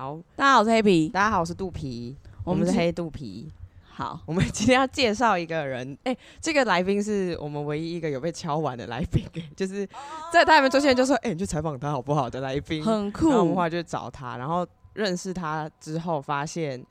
好，大家好，我是黑皮。大家好，我是肚皮，我们是今黑肚皮。好，我们今天要介绍一个人，哎、这个来宾是我们唯一一个有被敲完的来宾，就是在他还没出现就说，哎、你去采访他好不好？的来宾，很然后我们酷后。来就找他，然后认识他之后发现，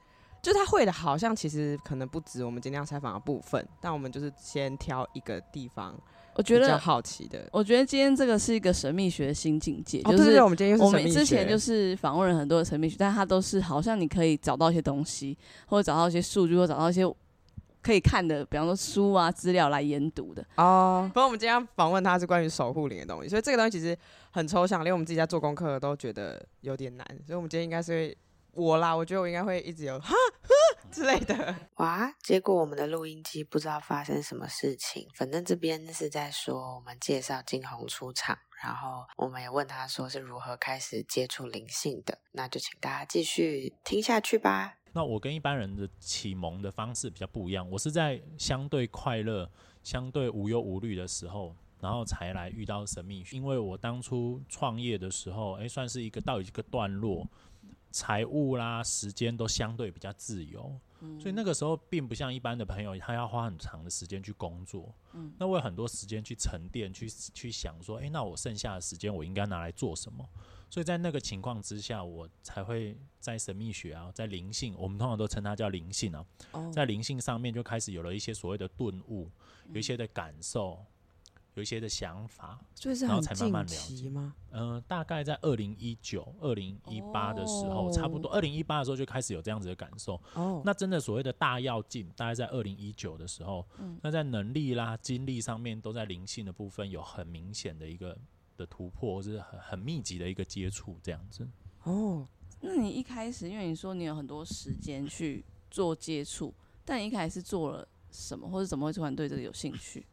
就他会的好像其实可能不止我们今天要采访的部分，但我们就是先挑一个地方我觉得，好奇的。我觉得今天这个是一个神秘学的新境界，哦，就是对对对，我们今天又是我们神秘学之前就是访问了很多的神秘学，但它都是好像你可以找到一些东西，或者找到一些数据，或者找到一些可以看的，比方说书啊资料来研读的。哦，不过我们今天要访问他是关于守护灵的东西，所以这个东西其实很抽象，连我们自己在做功课都觉得有点难，所以我们今天应该是会我啦，我觉得我应该会一直有哈呵 之类的。哇！结果我们的录音机不知道发生什么事情，反正这边是在说我们介绍金红出场，然后我们也问他说是如何开始接触灵性的，那就请大家继续听下去吧。那我跟一般人的启蒙的方式比较不一样，我是在相对快乐、相对无忧无虑的时候，然后才来遇到神秘学。因为我当初创业的时候，诶，算是一个到一个段落，财务啦、时间都相对比较自由，所以那个时候并不像一般的朋友，他要花很长的时间去工作。那我有很多时间去沉淀，去去想说，诶，那我剩下的时间我应该拿来做什么？所以在那个情况之下，我才会在神秘学啊，在灵性，我们通常都称它叫灵性啊，哦在灵性上面就开始有了一些所谓的顿悟，有一些的感受，有一些的想法。然后所以是很近才慢慢了解吗？嗯、大概在二零一九、二零一八的时候，差不多二零一八的时候就开始有这样子的感受。哦，那真的所谓的大要进，大概在二零一九的时候，嗯那在能力啦、精力上面，都在灵性的部分有很明显的一个的突破，或是很很密集的一个接触，这样子。哦，那你一开始，因为你说你有很多时间去做接触，但你一开始是做了什么，或者怎么会突然对这个有兴趣？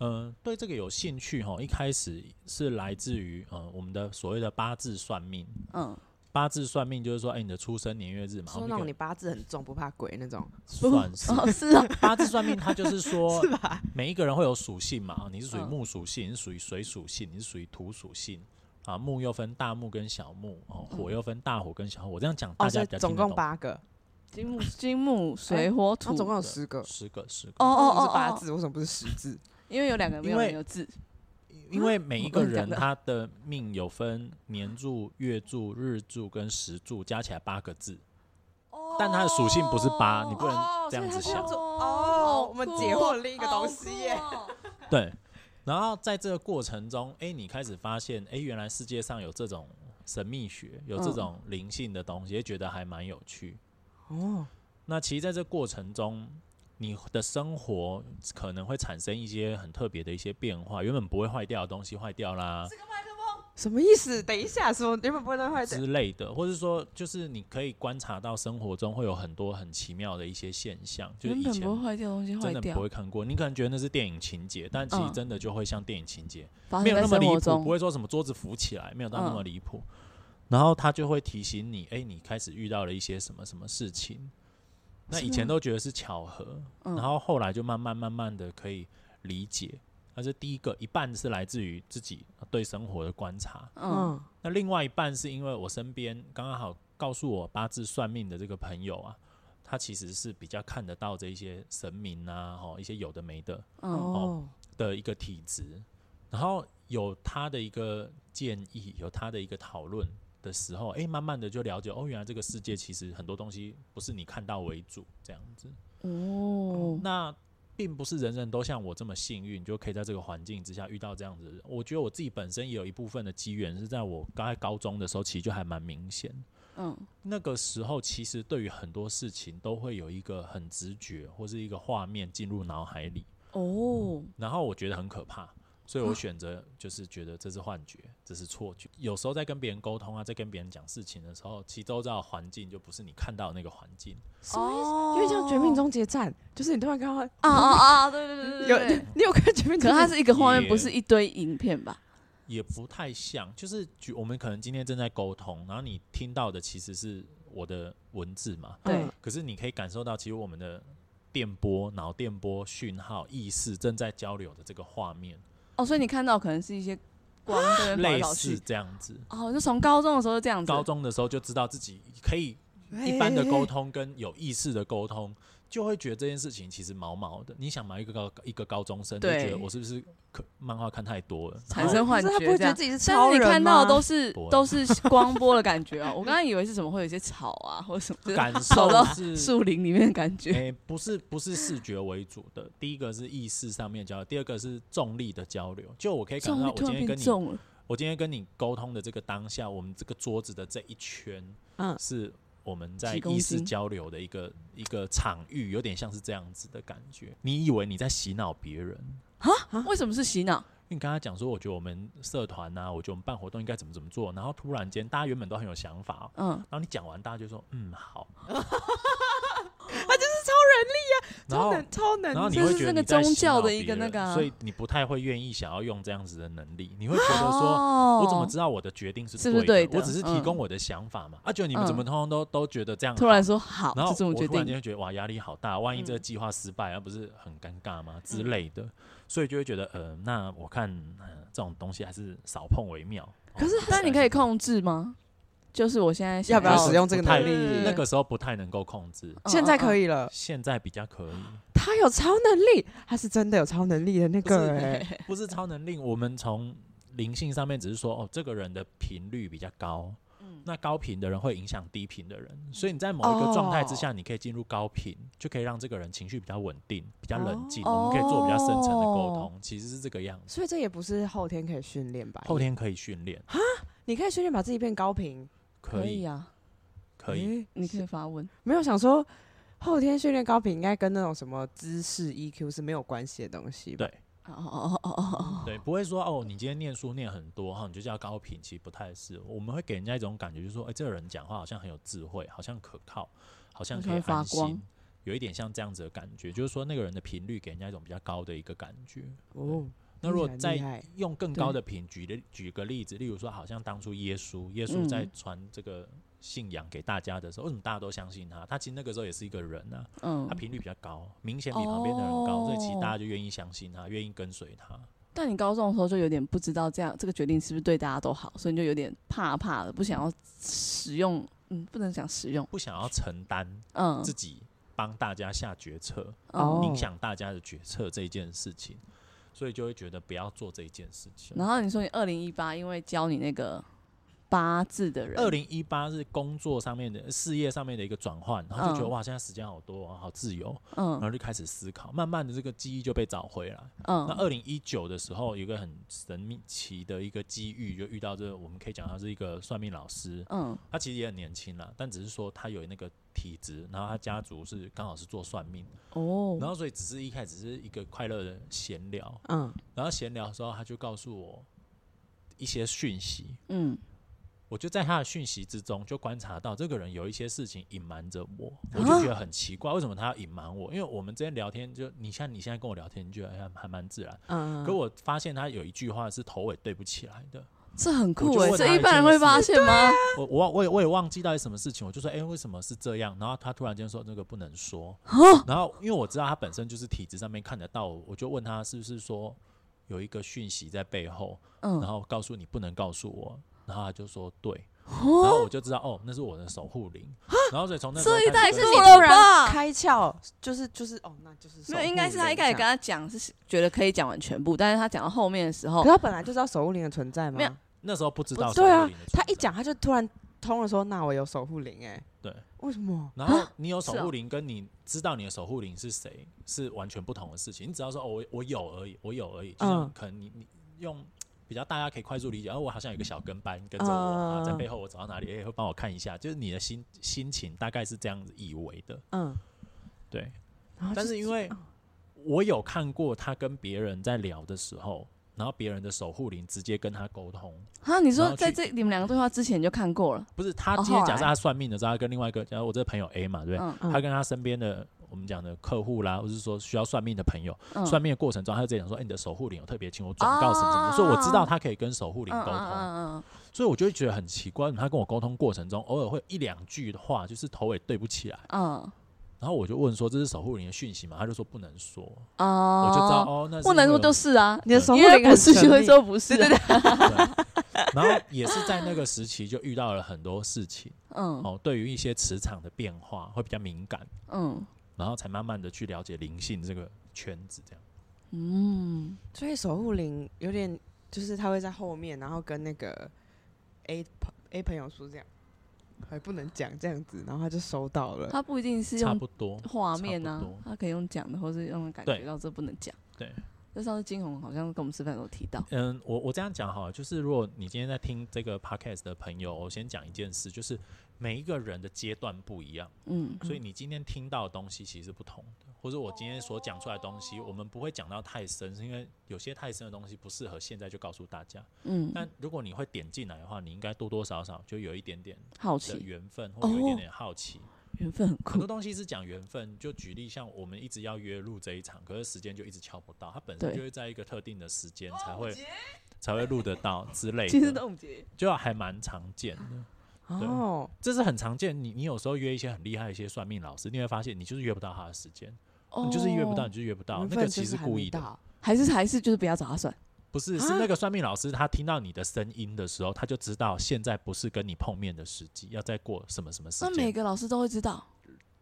嗯，对这个有兴趣哈，一开始是来自于呃我们的所谓的八字算命。嗯，八字算命就是说，哎、你的出生年月日嘛，说那种你八字很重不怕鬼那种，算是 哦，是啊，八字算命，它就是说 是吧？每一个人会有属性嘛，你是属于嗯木属性，你是属于水属性，你是属于土属性。啊，木又分大木跟小木，哦，火又分大火跟小火。我这样讲，大家比较听得懂。共八个，金木金木水火哦，土，总共有十个。十个，十个。哦哦哦哦哦，是八字，为什么不是十字？因为有两个没有因为没有字，因为每一个 人他的命有分年柱、月柱、日柱跟时柱，加起来八个字。但它的属性不是八，你不能这样子想。哦我们解惑了另一个东西耶。对，然后在这个过程中，哎，你开始发现，哎，原来世界上有这种神秘学，有这嗯种灵性的东西，也觉得还蛮有趣。哦，那其实在这过程中，你的生活可能会产生一些很特别的一些变化，原本不会坏掉的东西坏掉啦什么意思？等一下，什么原本不会坏掉？之类的，或者说就是你可以观察到生活中会有很多很奇妙的一些现象，就是以前原本不会坏掉的东西坏掉真的不，会看过，你可能觉得那是电影情节，但其实嗯真的就会像电影情节，发生在没有那么离谱，不，会说什么桌子浮起来，没有到那么嗯离谱。然后他就会提醒你，哎、你开始遇到了一些什么什么事情。那以前都觉得是巧合，嗯。然后后来就慢慢慢慢的可以理解。那是第一个，一半是来自于自己对生活的观察，嗯。嗯，那另外一半是因为我身边刚刚好告诉我八字算命的这个朋友啊，他其实是比较看得到这一些神明啊，哦，一些有的没的，嗯。哦，的一个体质，然后有他的一个建议，有他的一个讨论的时候，诶，慢慢的就了解哦，原来这个世界其实很多东西不是你看到为主这样子。哦，那并不是人人都像我这么幸运，就可以在这个环境之下遇到这样子的人。我觉得我自己本身也有一部分的机缘，是在我刚在高中的时候，其实就还蛮明显。嗯那个时候，其实对于很多事情都会有一个很直觉或是一个画面进入脑海里。哦，然后我觉得很可怕，所以我选择就是觉得这是幻觉，这是错觉。有时候在跟别人沟通啊，在跟别人讲事情的时候，其实周遭的环境就不是你看到的那个环境。什么意思？哦因为像《绝命终结战》，就是你突然看到啊啊啊！对对对对有你有看《绝命可它是一个画面，不是一堆影片吧？也不太像，就是举我们可能今天正在沟通，然后你听到的其实是我的文字嘛，对嗯可是你可以感受到，其实我们的电波、脑电波讯号、意识正在交流的这个画面。哦，所以你看到可能是一些光在那边跑来类跑去。似这样子。哦，就从高中的时候就这样子。高中的时候就知道自己可以一般的沟通跟有意识的沟通，就会觉得这件事情其实毛毛的。你想嘛，一个高一个高中生就对觉得我是不是可漫画看太多了，产生幻可是他觉这样不会觉得自己是但超人是你看到的吗都是不会都是光波的感觉哦。我刚刚以为是什么会有一些草啊，或者什么，就是感走到受是树林里面的感觉。诶、不是不是视觉为主的，第一个是意识上面交流，第二个是重力的交流。就我可以感受到，我今天跟你，变重了，我今天跟你沟通的这个当下，我们这个桌子的这一圈，嗯是我们在意识交流的一个一个场域，有点像是这样子的感觉。你以为你在洗脑别人？为什么是洗脑？因为你跟他讲说，我觉得我们社团啊，我觉得我们办活动应该怎么怎么做，然后突然间大家原本都很有想法、哦，嗯，然后你讲完，大家就说嗯好，然后超能超能，然后你这是那个会觉得你在宗教的一个那个啊所以你不太会愿意想要用这样子的能力，你会觉得说，哦我怎么知道我的决定是是不是的我只是提供嗯我的想法嘛，啊，就你们怎么嗯通通都都觉得这样，突然说好，然后我突然？间觉得哇，压力好大，万一这个嗯计划失败，那不是很尴尬吗？之类的，所以就会觉得，呃，那我看、呃、这种东西还是少碰为妙。可是哦，但你可以。控制吗？就是我现在要不要使用这个能力？那个时候不太能够控制，嗯现在可以。了，现在比较可以。他有超能力，他是真的有超能力的那个哎，不是超能力，我们从灵性上面只是说，哦，这个人的频率比较高，嗯。那高频的人会影响低频的人，所以你在某一个状态之下，你可以进入高频，就可以让这个人情绪比较稳定、比较冷静，哦。我们可以做比较深层的沟通，其实是这个样子。所以这也不是后天可以训练吧？后天可以训练。啊，你可以训练把自己变高频，可以，啊，可以。诶你可以发问。没有想说后天训练高频应该跟那种什么知识 EQ 是没有关系的东西吧？对哦哦哦哦哦，对，不会说哦，你今天念书念很多哈，你就叫高频，其实不太是。我们会给人家一种感觉，就是说，哎、这个人讲话好像很有智慧，好像可靠，好像可以发安心光，有一点像这样子的感觉，就是说那个人的频率给人家一种比较高的一个感觉。哦，那如果再用更高的品举的举个例子，例如说，好像当初耶稣，耶稣在嗯。传这个信仰给大家的时候，为什么大家都相信他？他其实那个时候也是一个人啊，嗯。他，频率比较高，明显比旁边的人高，所以其实大哦家就愿意相信他，愿意跟随他。但你高中的时候就有点不知道这样这个决定是不是对大家都好，所以你就有点怕怕的，不想要使用，嗯，不能讲使用，不想要承担嗯，自己帮大家下决策，影响大家的决策这一件事情，所以就会觉得不要做这一件事情。然后你说你二零一八因为教你那个八字的人，二零一八是工作上面的事业上面的一个转换，然后就觉得、嗯。哇，现在时间好多、啊，好自由，嗯。然后就开始思考，慢慢的这个记忆就被找回来。嗯，那二零一九的时候，有一个很神秘奇的一个机遇，就遇到这个，我们可以讲他是一个算命老师，嗯。他其实也很年轻啦，但只是说他有那个体质，然后他家族是刚好是做算命，哦，然后所以只是一开始是一个快乐的闲聊，嗯，然后闲聊的时候他就告诉我一些讯息，嗯我就在他的讯息之中就观察到这个人有一些事情隐瞒着我，啊我就觉得很奇怪，为什么他要隐瞒我？因为我们之间聊天就你像你现在跟我聊天，你觉得还还蛮自然，嗯，可我发现他有一句话是头尾对不起来的，这很酷哎，就问他这一般人会发现吗？我我我也我也忘记到底什么事情，我就说哎、诶为什么是这样？然后他突然间说那个不能说，然后因为我知道他本身就是体质上面看得到我，就问他是不是说有一个讯息在背后，然嗯，后告诉你不能告诉我，然后他就说对，然哦，后我就知道哦，那是我的守护灵，然后所以从那时候这一代是你突然？开窍，就是就是哦，那就是没有，应该是他一开始跟他，他讲是觉得可以讲完全部，但是他讲到后面的时候可，他本来就知道守护灵的存在吗？没有那时候不知道不对啊他一讲他就突然通了说，那我有守护灵哎，对，为什么？然后你有守护灵，跟你知道你的守护灵是谁是完全不同的事情。你只要说哦，我我有而已，我有而已，就像嗯可能你你用比较大家可以快速理解，哦，我好像有个小跟班跟着我啊，在嗯背后我走到哪里，也会帮我看一下，就是你的心心情大概是这样子以为的，嗯，对。但是因为我有看过他跟别人在聊的时候，然后别人的守护灵直接跟他沟通，啊，你说在这你们两个对话之前就看过了，不是他哦后来今天假设他算命的时候，他跟另外一个，假如我这个朋友 A 嘛，对不对？嗯嗯。他跟他身边的我们讲的客户啦，或是说需要算命的朋友，嗯，算命的过程中，他就直接讲说：“哎、你的守护灵有特别请我转告什么什么。所以我知道他可以跟守护灵沟通，嗯嗯嗯所以我就会觉得很奇怪，他跟我沟通过程中，偶尔会一两句的话，就是头尾对不起来，嗯。然后我就问说这是守护灵的讯息吗？他就说不能说，哦，我就知道哦，那是不能说就是啊，你的守护灵很不是就会说不是、啊，对对对，对，然后也是在那个时期就遇到了很多事情嗯。哦，对于一些磁场的变化会比较敏感，嗯然后才慢慢的去了解灵性这个圈子，这样。嗯，所以守护灵有点就是他会在后面，然后跟那个 A 朋 A 朋友说这样，还不能讲这样子，然后他就收到了。他不一定是用差不多，画面啊差不多，他可以用讲的，或是用感觉到这不能讲。对。那上次金红好像跟我们吃饭的时候提到，嗯，我我这样讲好了，就是如果你今天在听这个 podcast 的朋友，我先讲一件事，就是每一个人的阶段不一样，嗯，所以你今天听到的东西其实是不同的，或者我今天所讲出来的东西，我们不会讲到太深，是因为有些太深的东西不适合现在就告诉大家。嗯，但如果你会点进来的话，你应该多多少少就有一点点的好奇，缘分，或有一点点好奇。缘分很酷。很多，东西是讲缘分，就举例像我们一直要约录这一场，可是时间就一直敲不到，它本身就会在一个特定的时间才会才会录得到之类其实的，冻结，就还蛮常见的。对哦，这是很常见，你你有时候约一些很厉害的一些算命老师，你会发现你就是约不到他的时间，你就是约不到，哦你就是约不到，那个其实故意的，还是还是就是不要找他算，不是是那个算命老师他听到你的声音的时候，他就知道现在不是跟你碰面的时机，要再过什么什么时间。那每间。个老师都会知道，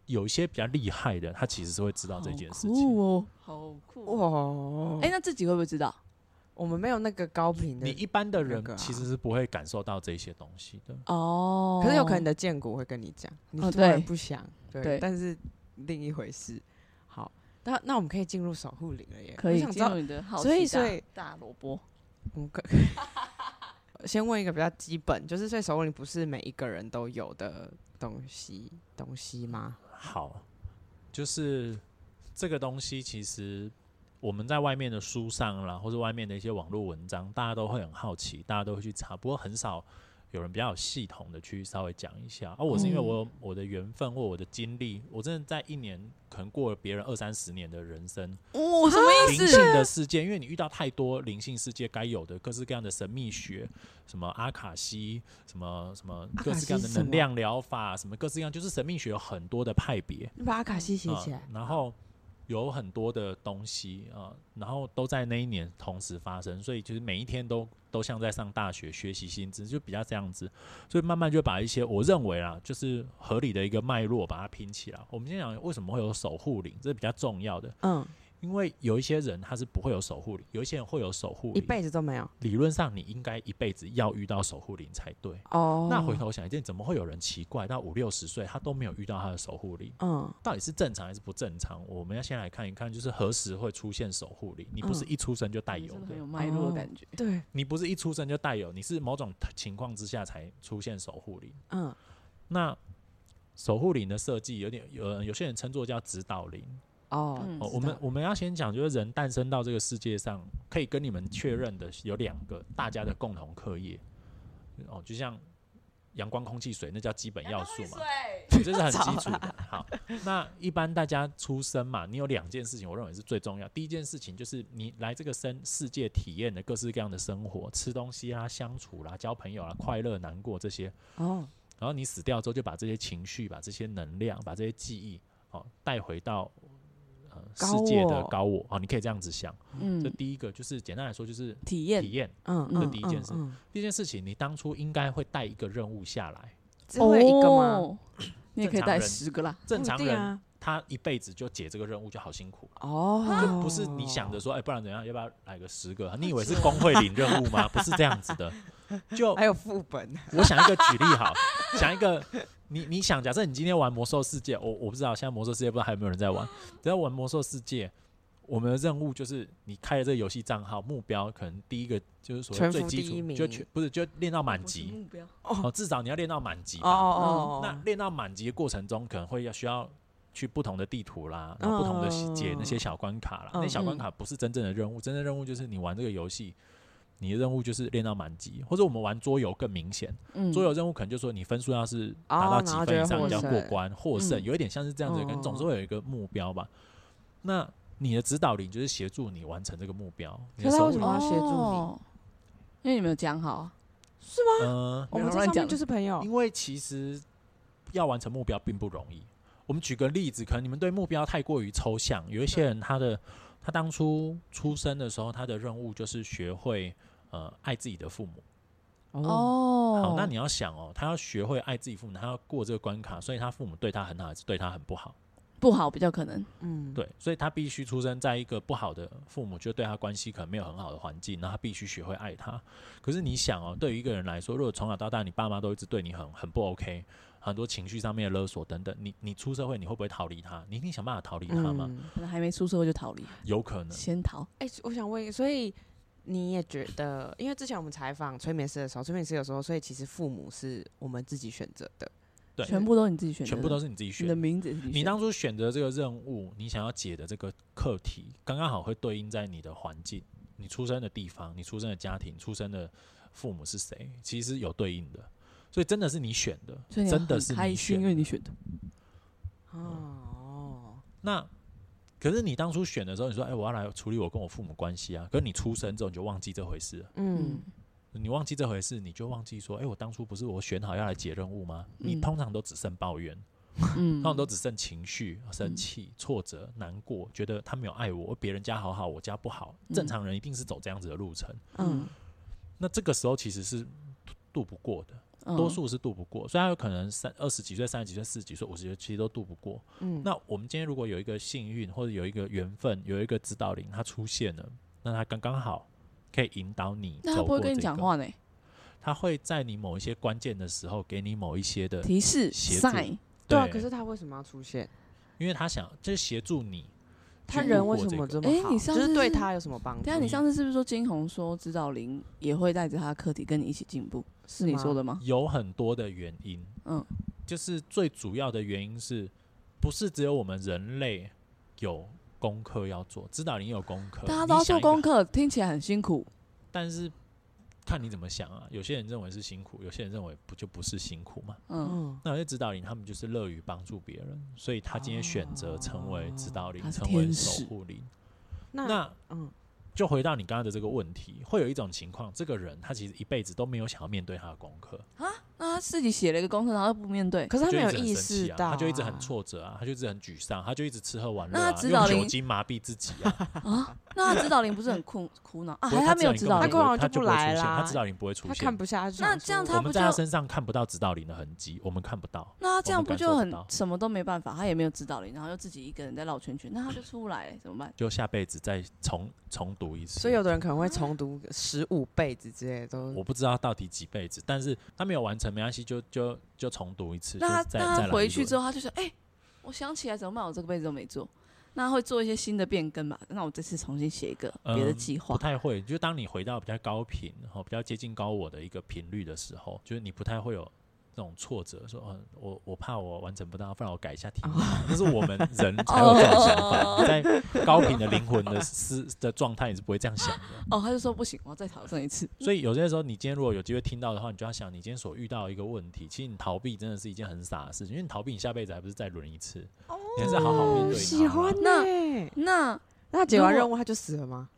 有一些比较厉害的，他其实是会知道这件事好情。酷哦，好酷哦。哇，哎，那自己会不会知道？我们没有那个高频的你，一般的人其实是不会感受到这些东西的。哦，可是有可能你的剑骨会跟你讲，你哦突然不想，对，对但是另一回事。好，那那我们可以进入守护灵了耶，可以进入你的好奇所以大所以大萝卜，我们可 先问一个比较基本，就是所以守护灵不是每一个人都有的东西东西吗？好，就是这个东西，其实我们在外面的书上啦，或者外面的一些网络文章，大家都会很好奇，大家都会去查，不过很少有人比较有系统的去稍微讲一下。而、我是因为嗯我有我的缘分或我的经历，我真的在一年可能过了别人二三十年的人生，哦，什么意思？灵性的世界，因为你遇到太多灵性世界该有的各式各样的神秘学，什么阿卡西，什么什么各式各样的能量疗法，什么各式各样，就是神秘学有很多的派别。你把阿卡西写起来啊，然后有很多的东西啊、然后都在那一年同时发生，所以就是每一天都都像在上大学学习薪资，就比较这样子，所以慢慢就把一些我认为啊，就是合理的一个脉络把它拼起来。我们先讲为什么会有守护灵，这是比较重要的，嗯，因为有一些人他是不会有守护灵，有一些人会有守护一灵。辈子都没有理论上你应该一辈子要遇到守护灵才对。哦。那回头想一件，怎么会有人奇怪到五六十岁他都没有遇到他的守护灵？嗯到底是正常还是不正常？我们要先来看一看，就是何时会出现守护灵。你不是嗯一出生就带有的真的很，有脉络的感觉。对，你不是一出生就带有，你是某种情况之下才出现守护灵。嗯那守护灵的设计有点有有些人称作叫指导灵。哦嗯哦，我们我们要先讲，就是人诞生到这个世界上，可以跟你们确认的有两个大家的共同课业。哦，就像阳光、空气、水，那叫基本要素嘛。这是很基础的。好，那一般大家出生嘛，你有两件事情，我认为是最重要。第一件事情就是你来这个生世界体验的各式各样的生活，吃东西啦、相处啦、交朋友啦、快乐、难过这些。哦然后你死掉之后，就把这些情绪、把这些能量、把这些记忆，哦，带回到世界的高我。哦，你可以这样子想。这嗯，第一个就是简单来说，就是体验体验。嗯这嗯第一件事嗯嗯第一件事情，你当初应该会带一个任务下来。只会一个吗？哦？你也可以带正常人十个啦。正常人、他一辈子就解这个任务就好辛苦。哦，就不是你想着说，哎、不然怎样？要不要来个十个？你以为是工会领任务吗？不是这样子的。就还有副本，我想一个举例好，想一个，你你想，假设你今天玩魔兽世界，我我不知道现在魔兽世界不知道还有没有人在玩。只要玩魔兽世界，我们的任务就是你开了这个游戏账号，目标可能第一个就是所谓最基础，就全不是就练到满级目标哦，至少你要练到满级哦吧。哦哦，那练到满级的过程中，可能会要需要去不同的地图啦，然后不同的嗯解那些小关卡啦。那嗯小关卡不是真正的任务，真正任务就是你玩这个游戏，你的任务就是练到满级，或者我们玩桌游更明显，嗯。桌游任务可能就说你分数要是达到几分以上，就要过胜关获胜，嗯。有一点像是这样子，可能总是会有一个目标吧。那你的指导灵就是协助你完成这个目标，你为什么要协助你？哦。因为你没有讲好是吗。嗯，我们上面就是朋友，因为其实要完成目标并不容易。我们举个例子，可能你们对目标太过于抽象，有一些人他的他当初出生的时候，他的任务就是学会呃爱自己的父母。哦，哦，好，那你要想哦，他要学会爱自己父母，他要过这个关卡，所以他父母对他很好，还是对他很不好？不好比较可能，嗯，对，所以他必须出生在一个不好的父母，就对他关系可能没有很好的环境，那他必须学会爱他。可是你想哦，对于一个人来说，如果从小到大你爸妈都一直对你很很不 OK，很多情绪上面的勒索等等，你你出社会你会不会逃离他？你一定想办法逃离他吗？嗯可能还没出社会就逃离，有可能。先逃。哎、我想问，所以你也觉得，因为之前我们采访催眠师的时候，催眠师有时候，所以其实父母是我们自己选择的。对，全部都是你自己选的，全部都是你自己你选的名字也是你当初选择这个任务，你想要解的这个课题，刚刚好会对应在你的环境、你出生的地方、你出生的家庭、出生的父母是谁，其实有对应的，所以真的是你选的，真的是很开心，因为你选的。你选的。哦，那可是你当初选的时候，你说：“哎、我要来处理我跟我父母关系啊。”可是你出生之后，你就忘记这回事了。嗯嗯，你忘记这回事，你就忘记说：“哎、我当初不是我选好要来解任务吗？”你嗯通常都只剩抱怨，嗯通常都只剩情绪、生气、挫折、难过，觉得他没有爱我，别人家好好，我家不好。正常人一定是走这样子的路程。嗯那这个时候其实是渡不过的，嗯多数是渡不过。虽然有可能三二十几岁、三十几岁、四十几岁、五十几岁，其实都渡不过。嗯，那我们今天如果有一个幸运，或者有一个缘分，有一个指导灵，他出现了，那他刚刚好可以引导你那他不会跟你。讲话呢？他会在你某一些关键的时候，给你某一些的提示协助 sign，对啊，可是他为什么要出现？因为他想就是协助你。他人为什么这么好？哎你上就是对他有什么帮助？对啊你上次是不是说金红说指导灵也会带着他的课题跟你一起进步？是你说的吗？有很多的原因，嗯，就是最主要的原因是不是只有我们人类有功课要做？指导灵有功课，大家都要做功课，听起来很辛苦。但是看你怎么想啊。有些人认为是辛苦，有些人认为不就不是辛苦嘛。嗯，嗯，那有些指导灵他们就是乐于帮助别人，所以他今天选择成为指导灵，成为守护灵。那那嗯就回到你刚刚的这个问题，会有一种情况，这个人他其实一辈子都没有想要面对他的功课，那他自己写了一个功课，然后不面对，可是他没有意识到、他就一直很。挫折啊，他就一直很沮丧，他就一直吃喝玩乐那啊，用他指导灵酒精麻痹自己啊。啊？那他指导灵不是很苦苦恼啊？还他没有指导他，根本就不来啦他指导灵不会出现他看。不下去。那这样他不就们在他身上看不到指导灵的痕迹，我们看不到。那他这样不就很什么都没办法？他也没有指导灵，然后又自己一个人在绕圈圈，那他就出不来怎么办？就下辈子再重重读一次。所以有的人可能会重读十五辈子之类的都。我不知道到底几辈子，但是他没有完成没关系，就就就重读一次，那他再那他回去之后，他就说：“哎、我想起来怎么办？我这个辈子都没做。”那他会做一些新的变更吧？那我这次重新写一个别的嗯计划不。太会。就当你回到比较高频，然后比较接近高我的一个频率的时候，就是你不太会有这种挫折，说，嗯，我我怕我完成不到，不然我改一下题目。那是我们人才有这种想法。你在高频的灵魂的思的状态，你是不会这样想的。哦，他就说不行，我要再挑战一次。所以有些时候，你今天如果有机会听到的话，你就要想，你今天所遇到的一个问题，其实你逃避真的是一件很傻的事情，因为你逃避，你下辈子还不是再轮一次？你还是好好面对。喜欢那呢。那那解完任务他就死了吗？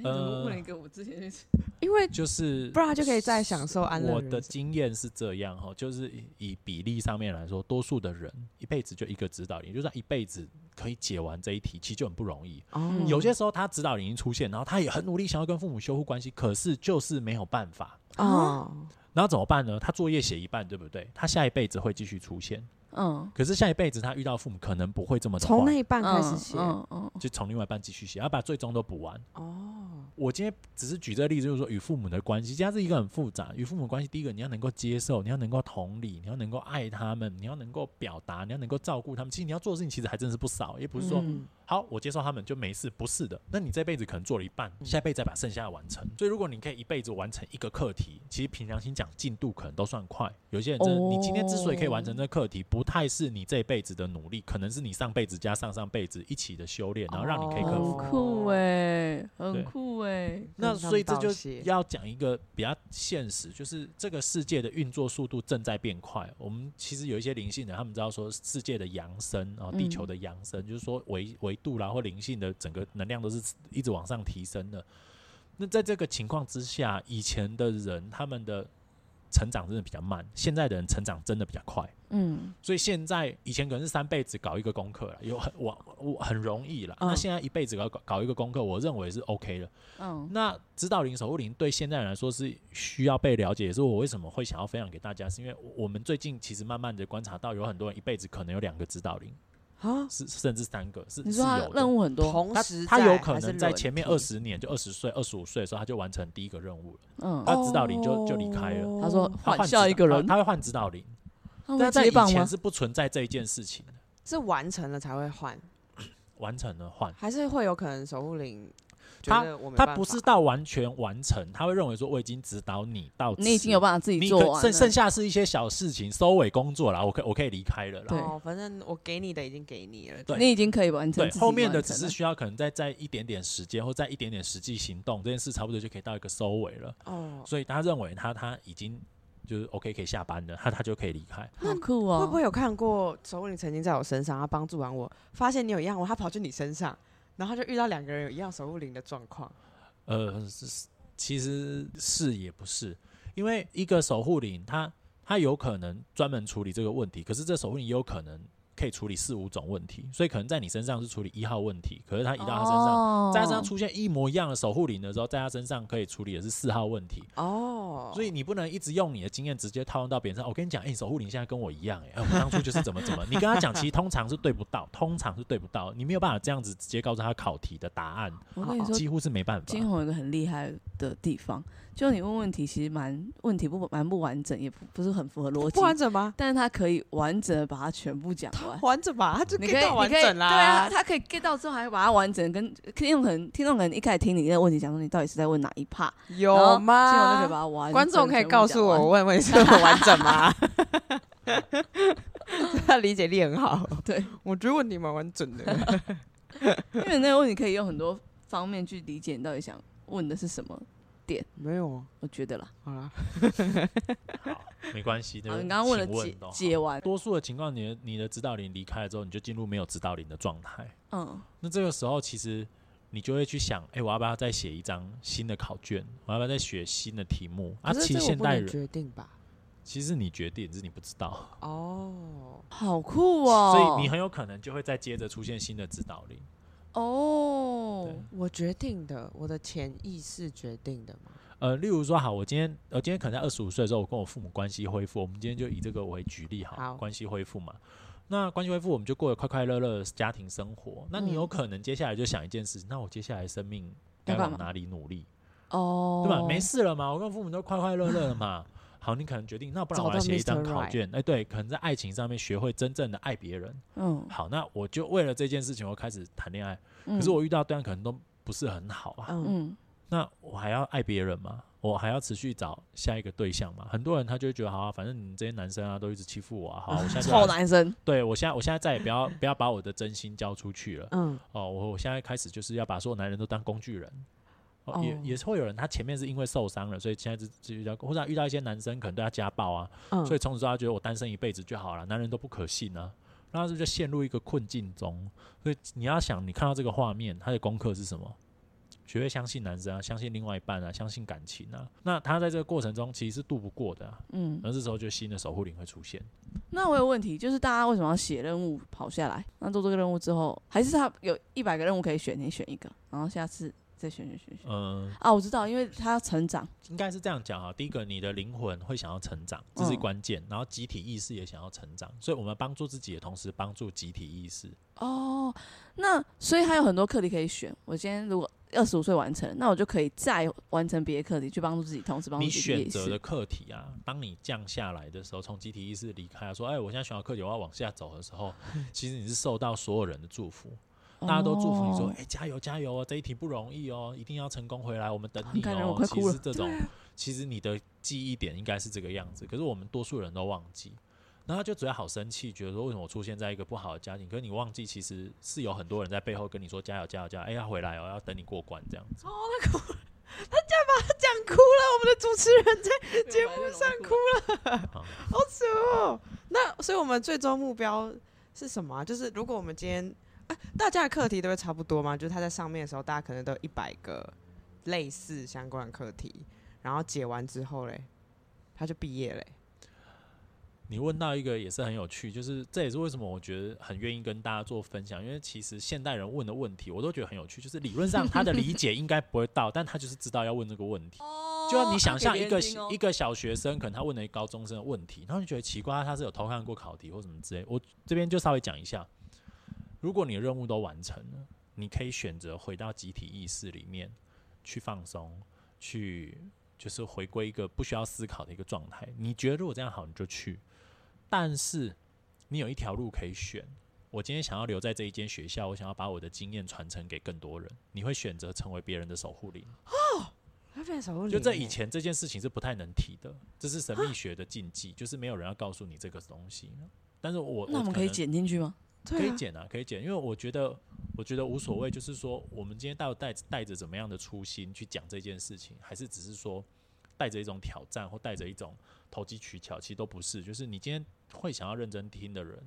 哎怎么呃问了一个我之前去 因为就是不然他就可以再享受安乐我的经验是这样哈，就是以以比例上面来说，多数的人一辈子就一个指导灵，就算一辈子可以解完这一题，其实就很不容易。哦有些时候他指导灵已经出现，然后他也很努力想要跟父母修复关系，可是就是没有办法。哦，然后怎么办呢？他作业写一半，对不对？他下一辈子会继续出现，嗯可是下一辈子他遇到父母可能不会这么的坏，从那一半开嗯始写嗯嗯就从另外一半继续写，要把最终都补完。哦，我今天只是举这个例子，就是说与父母的关系，其实它是一个很复杂。与父母关系，第一个你要能够接受，你要能够同理，你要能够爱他们，你要能够表达，你要能够照顾他们。其实你要做的事情其实还真是不少，也不是说、嗯好我接受他们就没事，不是的。那你这辈子可能做了一半，嗯下辈子再把剩下的完成。所以如果你可以一辈子完成一个课题，其实凭良心讲，进度可能都算快。有些人真的，你今天之所以可以完成这个课题，不太是你这辈子的努力，可能是你上辈子加上上辈子一起的修炼，然后让你可以克很服。酷哎，很酷哎。那所以这就要讲一个比较现实，就是这个世界的运作速度正在变快。我们其实有一些灵性的，他们知道说世界的扬升啊，地球的扬升，就是说维维度啦或灵性的整个能量都是一直往上提升的。那在这个情况之下，以前的人他们的成长真的比较慢，现在的人成长真的比较快。嗯，所以现在以前可能是三辈子搞一个功课了，有很我我很容易了。嗯那现在一辈子搞搞搞一个功课，我认为是 OK 的。嗯，那指导灵、守护灵对现在人来说是需要被了解，也是我为什么会想要分享给大家，是因为我们最近其实慢慢的观察到，有很多人一辈子可能有两个指导灵，啊，是甚至三个，是你说他任务很多，他同时他有可能在前面二十年，就二十岁、二十五岁的时候，他就完成第一个任务了。嗯，他指导灵就就离开了。他说他换下一个人，他他会换指导灵，但在以？前是不存在这一件事情的。是完成了才会换，完成了换，还是会有可能守护灵觉他他不是到完全完成，他会认为说我已经指导你到，你已经有办法自己做完了，可剩剩下是一些小事情，收尾工作啦，我可我可以离开了啦。对哦，反正我给你的已经给你了，对你已经可以完成对，后面的只是需要可能再再一点点时间，或再一点点实际行动，这件事差不多就可以到一个收尾了。哦，所以他认为他他已经就是 OK 可以下班了，他他就可以离开。好酷哦！会不会有看过守护灵曾经在我身上，他帮助完我，发现你有一样，他跑去你身上，然后就遇到两个人有一样守护灵的状况，呃，其实是也不是，因为一个守护灵，它它有可能专门处理这个问题，可是这守护灵也有可能可以处理四五种问题，所以可能在你身上是处理一号问题，可是他移到他身上，上在他身上出现一模一样的守护灵的时候，在他身上可以处理的是四号问题。哦，所以你不能一直用你的经验直接套用到别人身上。我跟你讲，哎、你守护灵现在跟我一样、哎，哎我当初就是怎么怎么。你跟他讲，其实通常是对不到，通常是对不到，你没有办法这样子直接告诉他考题的答案，我跟你说，几乎是没办法。金红有一个很厉害的地方，就你问问题其实蛮问题不蛮不完整，也不不是很符合逻辑不，完整吗？但是他可以完整的把它全部讲完。完整吧，他就 get 可以，到完整啦。对啊，他可以 get 到之后，还把它完整跟听众可能听众可能一开始听你的问题，讲说你到底是在问哪一 part，有金红就可以吗？把它完整观众可以告诉我，我问问题是很完整吗？他理解力很好，对，我觉得问题蛮完整的。因为那个问题可以用很多方面去理解你到底想问的是什么，没有啊，我觉得啦。好啦，好，没关系。好，那你刚刚问了解请都好解完，多数的情况，你的你的指导灵离开了之后，你就进入没有指导灵的状态。嗯，那这个时候，其实你就会去想，哎、我要不要再写一张新的考卷？我要不要再学新的题目？啊，其实现代人，决定吧？其实你决定，只是你不知道，哦，好酷哦！所以你很有可能就会再接着出现新的指导灵。哦对，我决定的，我的潜意识决定的嘛。呃，例如说，好，我今天呃，今天可能在二十五岁的时候，我跟我父母关系恢复，我们今天就以这个为举例好关系恢复嘛。那关系恢复，我们就过得快快乐乐的家庭生活。那你有嗯可能接下来就想一件事，那我接下来生命该要往哪里努力，哦，对吧？没事了嘛，我跟父母都快快乐乐了嘛。好，你可能决定，那不然我来写一.张考卷。哎，对，可能在爱情上面学会真正的爱别人。嗯，好，那我就为了这件事情，我开始谈恋爱。嗯，可是我遇到对象可能都不是很好啊。嗯，嗯，那我还要爱别人吗？我还要持续找下一个对象吗？很多人他就会觉得，好啊，反正你们这些男生啊都一直欺负我啊，好啊，我现在就臭男生，对我现在我现在再也不要不要把我的真心交出去了。嗯，哦，我我现在开始就是要把所有男人都当工具人。哦，也哦也是会有人，他前面是因为受伤了，所以现在就就遇到，或者遇到一些男生可能对他家暴啊，嗯，所以从此之后他觉得我单身一辈子就好了，男人都不可信啊，然后他就陷入一个困境中。所以你要想，你看到这个画面，他的功课是什么？学会相信男生啊，相信另外一半啊，相信感情啊。那他在这个过程中其实是渡不过的、啊，嗯，而这时候就新的守护灵会出现。那我有问题，就是大家为什么要写任务跑下来？那做这个任务之后，还是他有一百个任务可以选，你选一个，然后下次再选选选选。嗯、啊，我知道，因为他要成长，应该是这样讲啊。第一个，你的灵魂会想要成长，这是嗯关键。然后集体意识也想要成长，所以我们帮助自己的同时，帮助集体意识。哦，那所以还有很多课题可以选。我今天如果二十五岁完成，那我就可以再完成别的课题，去帮助自己，同时帮助你选择的课题啊，当你降下来的时候，从集体意识离开，说，哎，我现在选好课题，我要往下走的时候，其实你是受到所有人的祝福，大家都祝福你说，哦哎，加油加油哦，这一题不容易哦，一定要成功回来，我们等你哦。其实这种，其实你的记忆点应该是这个样子，可是我们多数人都忘记。然后就只要好生气，觉得说为什么我出现在一个不好的家庭？可是你忘记，其实是有很多人在背后跟你说加油加油加油，哎，要回来哦，要等你过关这样子。讲哭了，我们的主持人在 节目上哭了 好扯哦。那所以我们最终目标是什么啊、就是如果我们今天啊，大家的课题都会差不多吗？就是他在上面的时候，大家可能都有一百个类似相关的课题，然后解完之后嘞，他就毕业了欸、你问到一个也是很有趣，就是这也是为什么我觉得很愿意跟大家做分享，因为其实现代人问的问题，我都觉得很有趣，就是理论上他的理解应该不会到，但他就是知道要问这个问题。就像你想象一个哦一个小学生，可能他问了一个高中生的问题，然后你觉得奇怪，他是有偷看过考题或什么之类。我这边就稍微讲一下，如果你的任务都完成了，你可以选择回到集体意识里面去放松，去就是回归一个不需要思考的一个状态。你觉得如果这样好，你就去。但是你有一条路可以选。我今天想要留在这一间学校，我想要把我的经验传承给更多人。你会选择成为别人的守护灵。哦变成守护灵就这欸以前这件事情是不太能提的，这是神秘学的禁忌，就是没有人要告诉你这个东西。但是我那我们可以剪进去吗？可以剪啊，可以剪，因为我觉得我觉得无所谓，就是说我们今天带带带着怎么样的初心去讲这件事情，还是只是说带着一种挑战或带着一种投机取巧，其实都不是。就是你今天会想要认真听的人。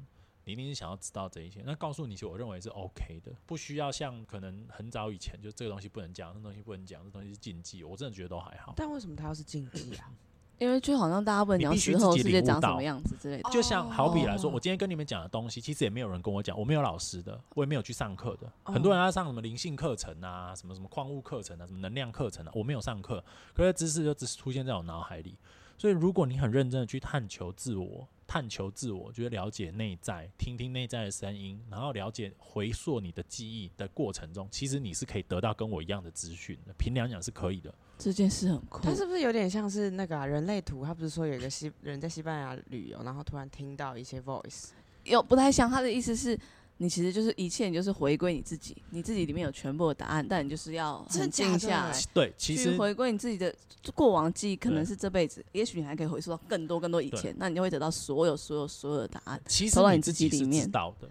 你一定是想要知道这一些，那告诉你，我认为是 OK 的，不需要像可能很早以前就这个东西不能讲，那东西不能讲，这东西是禁忌，我真的觉得都还好。但为什么它要是禁忌啊？因为就好像大家不能讲你必须死后自己世界长什么样子之类的。就像好比来说，哦我今天跟你们讲的东西，其实也没有人跟我讲，我没有老师的，我也没有去上课的。哦很多人要上什么灵性课程啊，什么什么矿物课程啊，什么能量课程啊，我没有上课，可是知识就只是出现在我脑海里。所以，如果你很认真的去探求自我，探求自我，就是了解内在，听听内在的声音，然后了解回溯你的记忆的过程中，其实你是可以得到跟我一样的资讯的。凭良讲是可以的。这件事很酷他，是不是有点像是那个、啊、人类图？他不是说有一个西人在西班牙旅游，然后突然听到一些 voice，有不太像。他的意思是。你其实就是一切，你就是回归你自己，你自己里面有全部的答案，但你就是要很真的假的静下来，对，其实回归你自己的过往记忆，可能是这辈子，也许你还可以回溯到更多更多以前，那你就会得到所有所有所有的答案。其实你自己是己里面知道的，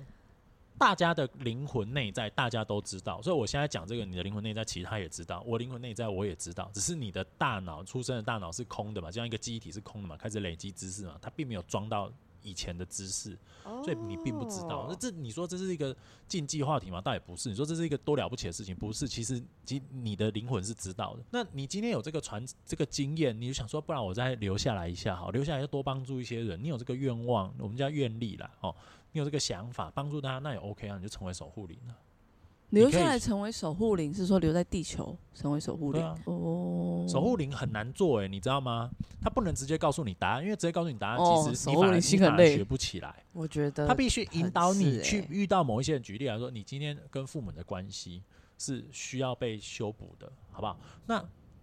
大家的灵魂内在大家都知道，所以我现在讲这个，你的灵魂内在其实他也知道，我灵魂内在我也知道，只是你的大脑出生的大脑是空的嘛，就像一个记忆体是空的嘛，开始累积知识嘛，它并没有装到以前的知识，所以你并不知道。那这你说这是一个禁忌话题吗？倒也不是。你说这是一个多了不起的事情，不是。其实其你的灵魂是知道的。那你今天有这个传这个经验，你就想说，不然我再留下来一下好，留下来要多帮助一些人。你有这个愿望，我们叫愿力啦，哦，你有这个想法帮助大家，那也 OK 啊，你就成为守护灵了。留下来成为守护灵，是说留在地球成为守护灵啊哦。守护灵很难做诶、你知道吗？他不能直接告诉你答案，因为直接告诉你答案，哦其实守护灵你反而学不起来。我觉得他必须引导你去遇到某一些人。举例来说，你今天跟父母的关系是需要被修补的，好不好？那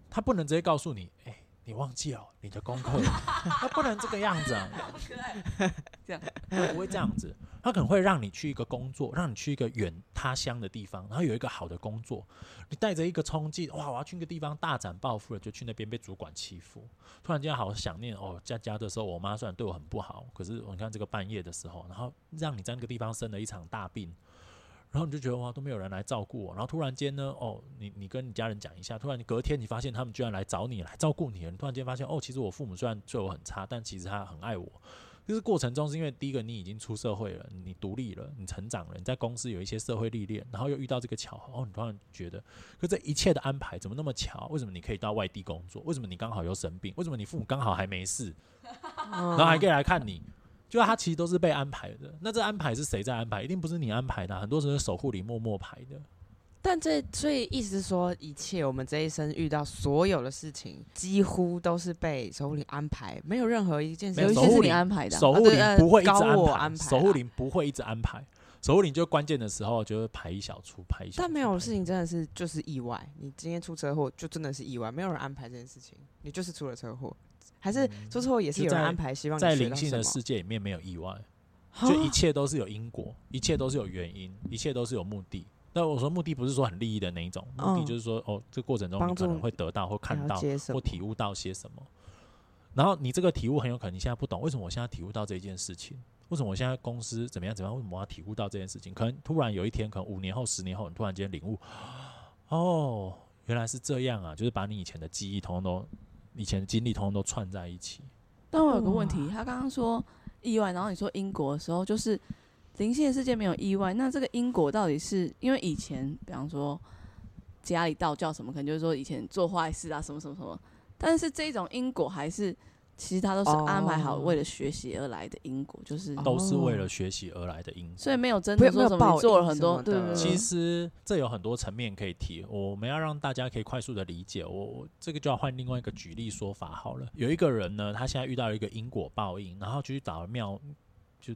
他不能直接告诉你，哎、你忘记了你的功课，他不能这个样子啊，这样他不会这样子，他可能会让你去一个工作，让你去一个远他乡的地方，然后有一个好的工作，你带着一个冲劲，哇，我要去一个地方大展抱负了，就去那边被主管欺负，突然间好想念哦，在家的时候，我妈虽然对我很不好，可是我看这个半夜的时候，然后让你在那个地方生了一场大病。然后你就觉得哇都没有人来照顾我，然后突然间呢，哦，你你跟你家人讲一下，突然隔天你发现他们居然来找你来照顾你了，你突然间发现哦，其实我父母虽然对我很差，但其实他很爱我。就是过程中是因为第一个你已经出社会了，你独立了，你成长了，你在公司有一些社会历练，然后又遇到这个巧合，哦，你突然觉得，可这一切的安排怎么那么巧？为什么你可以到外地工作？为什么你刚好又生病？为什么你父母刚好还没事？然后还可以来看你？就他其实都是被安排的。那这安排是谁在安排？一定不是你安排的啊、很多时候是守护里默默排的。但这所以意思是说，一切我们这一生遇到所有的事情，几乎都是被守护灵安排，没有任何一件事情是你安排的啊、守护灵不会一直安安排守护啦灵不会一直安排。守护灵就关键的时候就会排一小出，排一小出。但没有事情真的是就是意外，你今天出车祸就真的是意外，没有人安排这件事情，你就是出了车祸，还是出车祸也是有人安排，希望在灵性的世界里面没有意外，就一切都是有因果，一切都是有原因，一切都是有目的。那我说目的不是说很利益的那一种，目的嗯就是说，哦，这过程中你可能会得到或看到？或体悟到些什么。然后你这个体悟很有可能你现在不懂，为什么我现在体悟到这件事情？为什么我现在公司怎么样怎么样？为什么我要体悟到这件事情？可能突然有一天，可能五年后、十年后，你突然间领悟，哦，原来是这样啊！就是把你以前的记忆，通通都、以前的经历，通通都串在一起。但我有个问题，他刚刚说意外，然后你说英国的时候，就是灵性的世界没有意外，那这个因果到底是因为以前，比方说家里道教什么，可能就是说以前做坏事啊，什么什么什么，但是这种因果还是其实它都是安排好哦为了学习而来的因果，就是哦都是为了学习而来的因果。所以没有真不的说什么做了很多对，其实这有很多层面可以提，我们要让大家可以快速的理解。我我这个就要换另外一个举例说法好了。有一个人呢，他现在遇到一个因果报应，然后就去找庙，就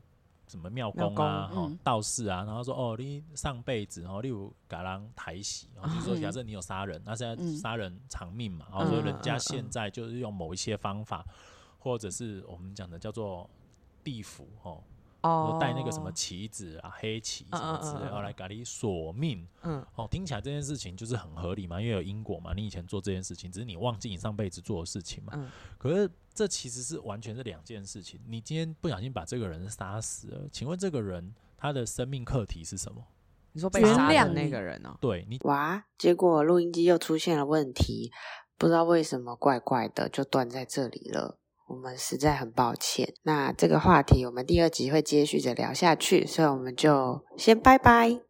什么庙公啊、哦庙公嗯。道士啊，然后说哦，你上辈子哦，例如嘎啷抬喜，哦，比如说嗯假设你有杀人，那现在嗯。杀人偿命嘛，然后所以人家现在就是用某一些方法，或者是我们讲的叫做地府哦，哦带那个什么棋子啊、黑棋什么之类，后来给你索命。嗯哦，听起来这件事情就是很合理嘛，因为有因果嘛。你以前做这件事情，只是你忘记你上辈子做的事情嘛。嗯可是这其实是完全是两件事情。你今天不小心把这个人杀死了，请问这个人他的生命课题是什么？你说被原杀的那谅你个人哦，对你哇，结果录音机又出现了问题，不知道为什么怪怪的就断在这里了。我们实在很抱歉。那这个话题我们第二集会接续着聊下去，所以我们就先拜拜。